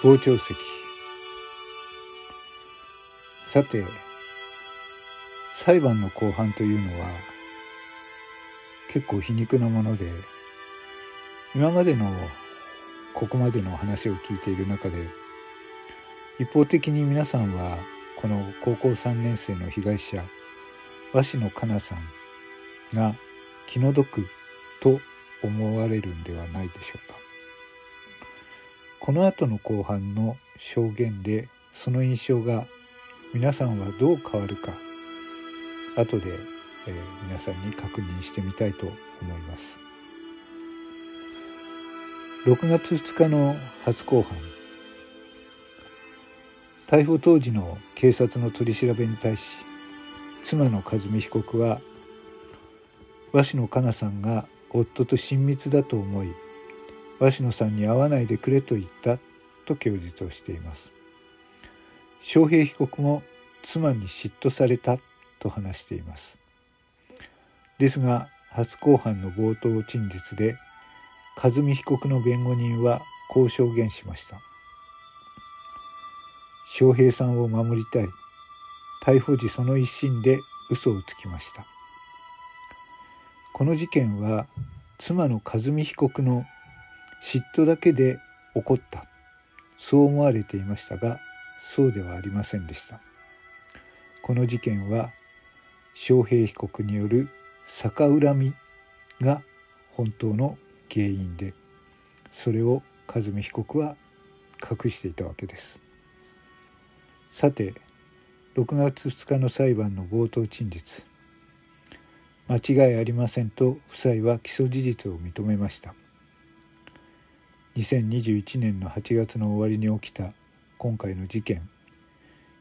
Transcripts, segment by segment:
傍聴席。さて裁判の公判というのは結構皮肉なもので今までのここまでの話を聞いている中で一方的に皆さんはこの高校3年生の被害者鷲野香奈さんが気の毒と思われるんではないでしょうか。この後の後半の証言でその印象が皆さんはどう変わるか後で、えー、皆さんに確認してみたいと思います。6月2日の初公判。逮捕当時の警察の取り調べに対し妻の和美被告は鷲野香奈さんが夫と親密だと思い鷲野さんに会わないでくれと言ったと供述をしています。翔平被告も妻に嫉妬されたと話しています。ですが初公判の冒頭陳述で和美被告の弁護人はこう証言しました。翔平さんを守りたい。逮捕時その一心で嘘をつきました。この事件は妻の和美被告の嫉妬だけで起こった。そう思われていましたがそうではありませんでした。この事件は翔平被告による逆恨みが本当の原因でそれを和美被告は隠していたわけです。さて6月2日の裁判の冒頭陳述。間違いありませんと夫妻は起訴事実を認めました。2021年の8月の終わりに起きた今回の事件。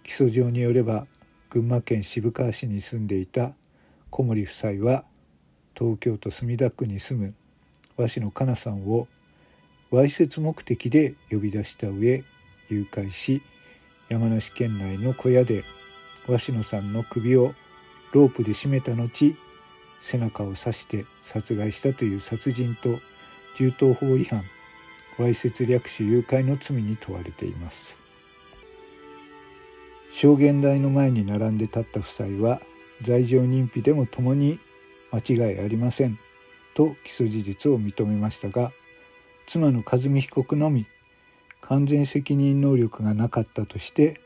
起訴状によれば群馬県渋川市に住んでいた小森夫妻は東京都墨田区に住む鷲野香奈さんをわいせつ目的で呼び出した上誘拐し山梨県内の小屋で鷲野さんの首をロープで絞めた後背中を刺して殺害したという殺人と銃刀法違反。わいせつ略取誘拐の罪に問われています。証言台の前に並んで立った夫妻は罪状認否でも共に間違いありませんと起訴事実を認めましたが妻の和美被告のみ完全責任能力がなかったとして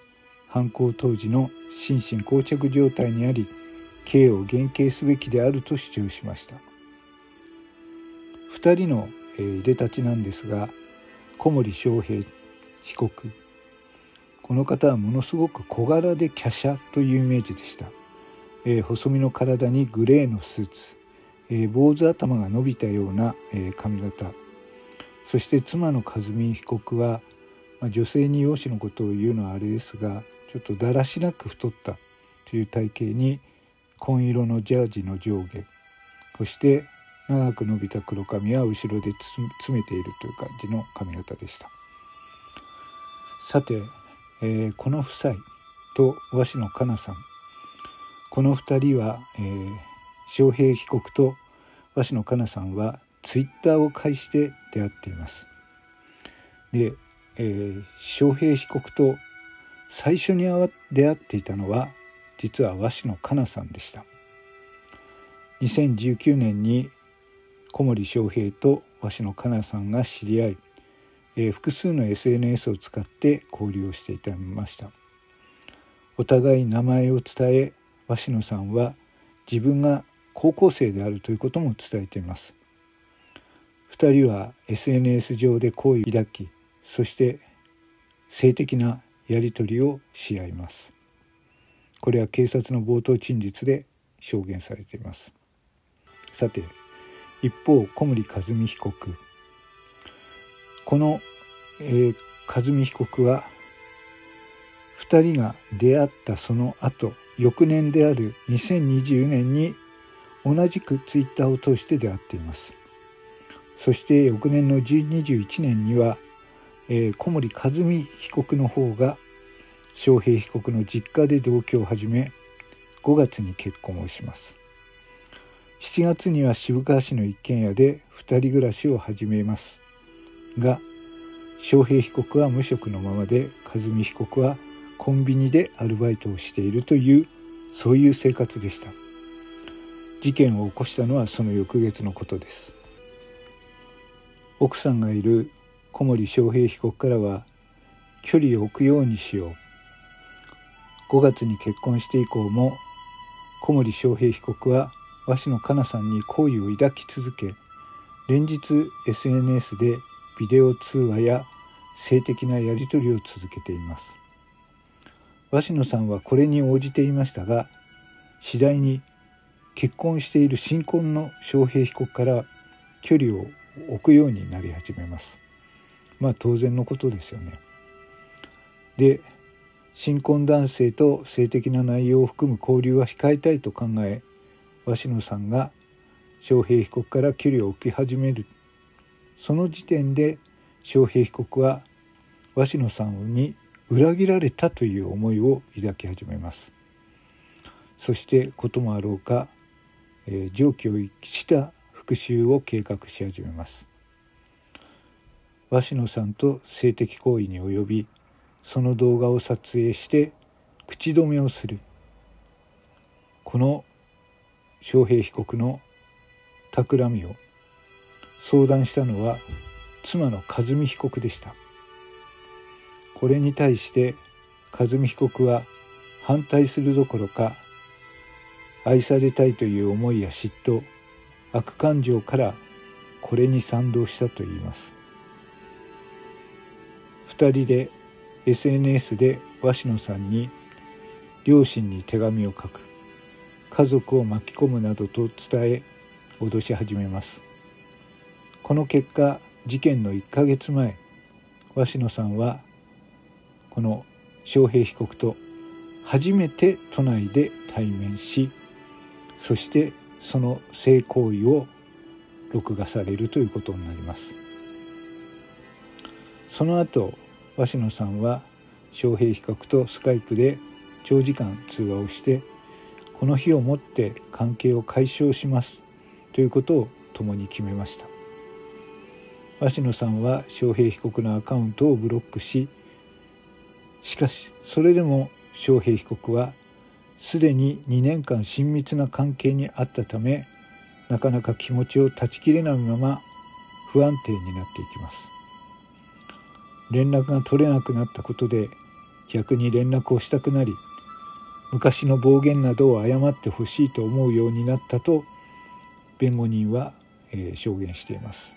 犯行当時の心神膠着状態にあり刑を減刑すべきであると主張しました。2人のいでたちなんですが小森章平被告。この方はものすごく小柄で華奢というイメージでした、えー、細身の体にグレーのスーツ、えー、坊主頭が伸びたような、えー、髪型。そして妻の和美被告は、まあ、女性に容姿のことを言うのはあれですがちょっとだらしなく太ったという体型に紺色のジャージの上下。そして長く伸びた黒髪は後ろで詰めているという感じの髪型でした。さて、えー、この夫妻と鷲野香奈さん。この2人は、えー、翔平被告と鷲野香奈さんはツイッターを介して出会っています。で、えー、翔平被告と最初に出会っていたのは実は鷲野香奈さんでした。2019年に小森章平と鷲野香奈さんが知り合い、えー、複数の SNS を使って交流をしていたました。お互い名前を伝え鷲野さんは自分が高校生であるということも伝えています。2人は SNS 上で好意を抱きそして性的なやり取りをし合います。これは警察の冒頭陳述で証言されています。さて一方小森和美被告。この、えー、和美被告は2人が出会ったその後翌年である2020年に同じくツイッターを通して出会っています。そして翌年の2021年には、えー、小森和美被告の方が翔平被告の実家で同居を始め5月に結婚をします。7月には渋川市の一軒家で2人暮らしを始めます。が翔平被告は無職のままで和美被告はコンビニでアルバイトをしているというそういう生活でした。事件を起こしたのはその翌月のことです。奥さんがいる小森章平被告からは距離を置くようにしよう。5月に結婚して以降も小森章平被告は鷲野香奈さんに好意を抱き続け連日 SNS でビデオ通話や性的なやり取りを続けています。鷲野さんはこれに応じていましたが次第に結婚している新婚の翔平被告から距離を置くようになり始めます。まあ当然のことですよね。で新婚男性と性的な内容を含む交流は控えたいと考え鷲野さんが翔平被告から距離を置き始める。その時点で翔平被告は鷲野さんに裏切られたという思いを抱き始めます。そしてこともあろうか、えー、常軌を逸した復讐を計画し始めます。鷲野さんと性的行為に及びその動画を撮影して口止めをする。この翔平被告の企みを相談したのは妻の和美被告でした。これに対して和美被告は反対するどころか愛されたいという思いや嫉妬悪感情からこれに賛同したといいます。二人で SNS で鷲野さんに両親に手紙を書く。家族を巻き込むなどと伝え脅し始めます。この結果事件の1ヶ月前鷲野さんはこの翔平被告と初めて都内で対面しそしてその性行為を録画されるということになります。その後鷲野さんは翔平被告とスカイプで長時間通話をしてこの日をもって関係を解消しますということを共に決めました。鷲野さんは翔平被告のアカウントをブロックししかしそれでも翔平被告はすでに2年間親密な関係にあったためなかなか気持ちを断ち切れないまま不安定になっていきます。連絡が取れなくなったことで逆に連絡をしたくなり昔の暴言などを謝ってほしいと思うようになったと弁護人は、証言しています。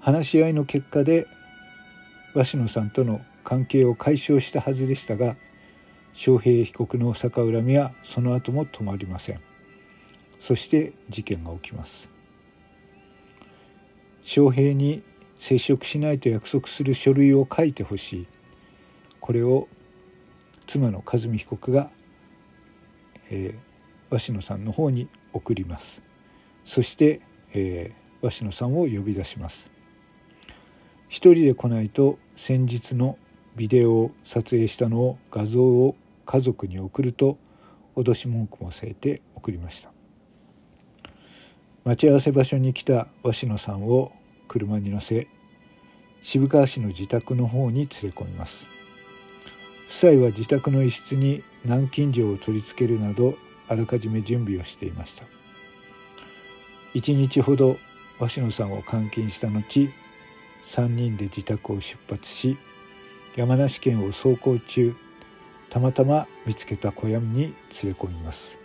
話し合いの結果で鷲野さんとの関係を解消したはずでしたが翔平被告の逆恨みはその後も止まりません。そして事件が起きます。翔平に接触しないと約束する書類を書いてほしい。これを妻の和美被告が、えー、鷲野さんの方に送ります。そして、えー、鷲野さんを呼び出します。一人で来ないと先日のビデオを撮影したのを画像を家族に送ると脅し文句も据えて送りました。待ち合わせ場所に来た鷲野さんを車に乗せ渋川市の自宅の方に連れ込みます。夫妻は自宅の一室に南京錠を取り付けるなどあらかじめ準備をしていました。1日ほど鷲野さんを監禁した後3人で自宅を出発し山梨県を走行中たまたま見つけた小屋に連れ込みます。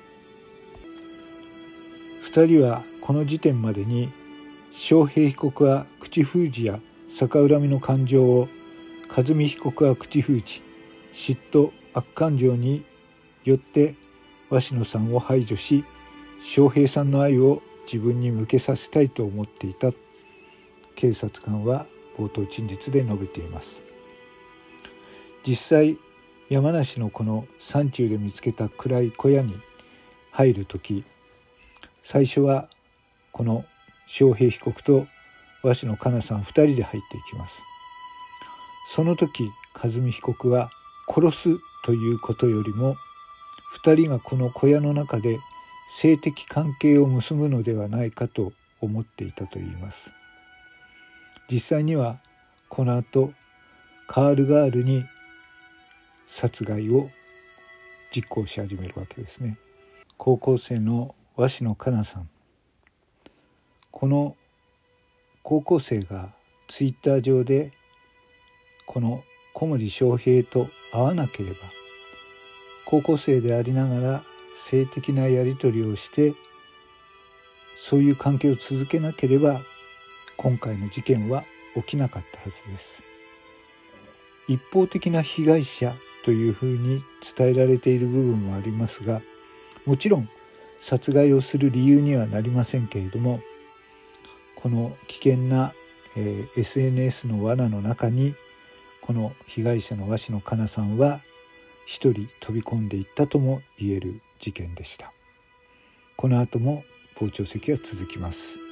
2人はこの時点までに翔平被告は口封じや逆恨みの感情を和美被告は口封じ嫉妬悪感情によって鷲野さんを排除し翔平さんの愛を自分に向けさせたいと思っていた。警察官は冒頭陳述で述べています。実際山梨のこの山中で見つけた暗い小屋に入る時最初はこの翔平被告と鷲野香奈さん2人で入っていきます。その時和美被告は殺すということよりも2人がこの小屋の中で性的関係を結ぶのではないかと思っていたといいます。実際にはこの後カールガールに殺害を実行し始めるわけですね。高校生の鷲野香奈さん。この高校生がツイッター上でこの小森章平と会わなければ高校生でありながら性的なやり取りをしてそういう関係を続けなければ今回の事件は起きなかったはずです。一方的な被害者というふうに伝えられている部分もありますがもちろん殺害をする理由にはなりませんけれどもこの危険な、えー、SNS の罠の中にこの被害者の鷲野香奈さんは一人飛び込んでいったとも言える事件でした。この後も傍聴席は続きます。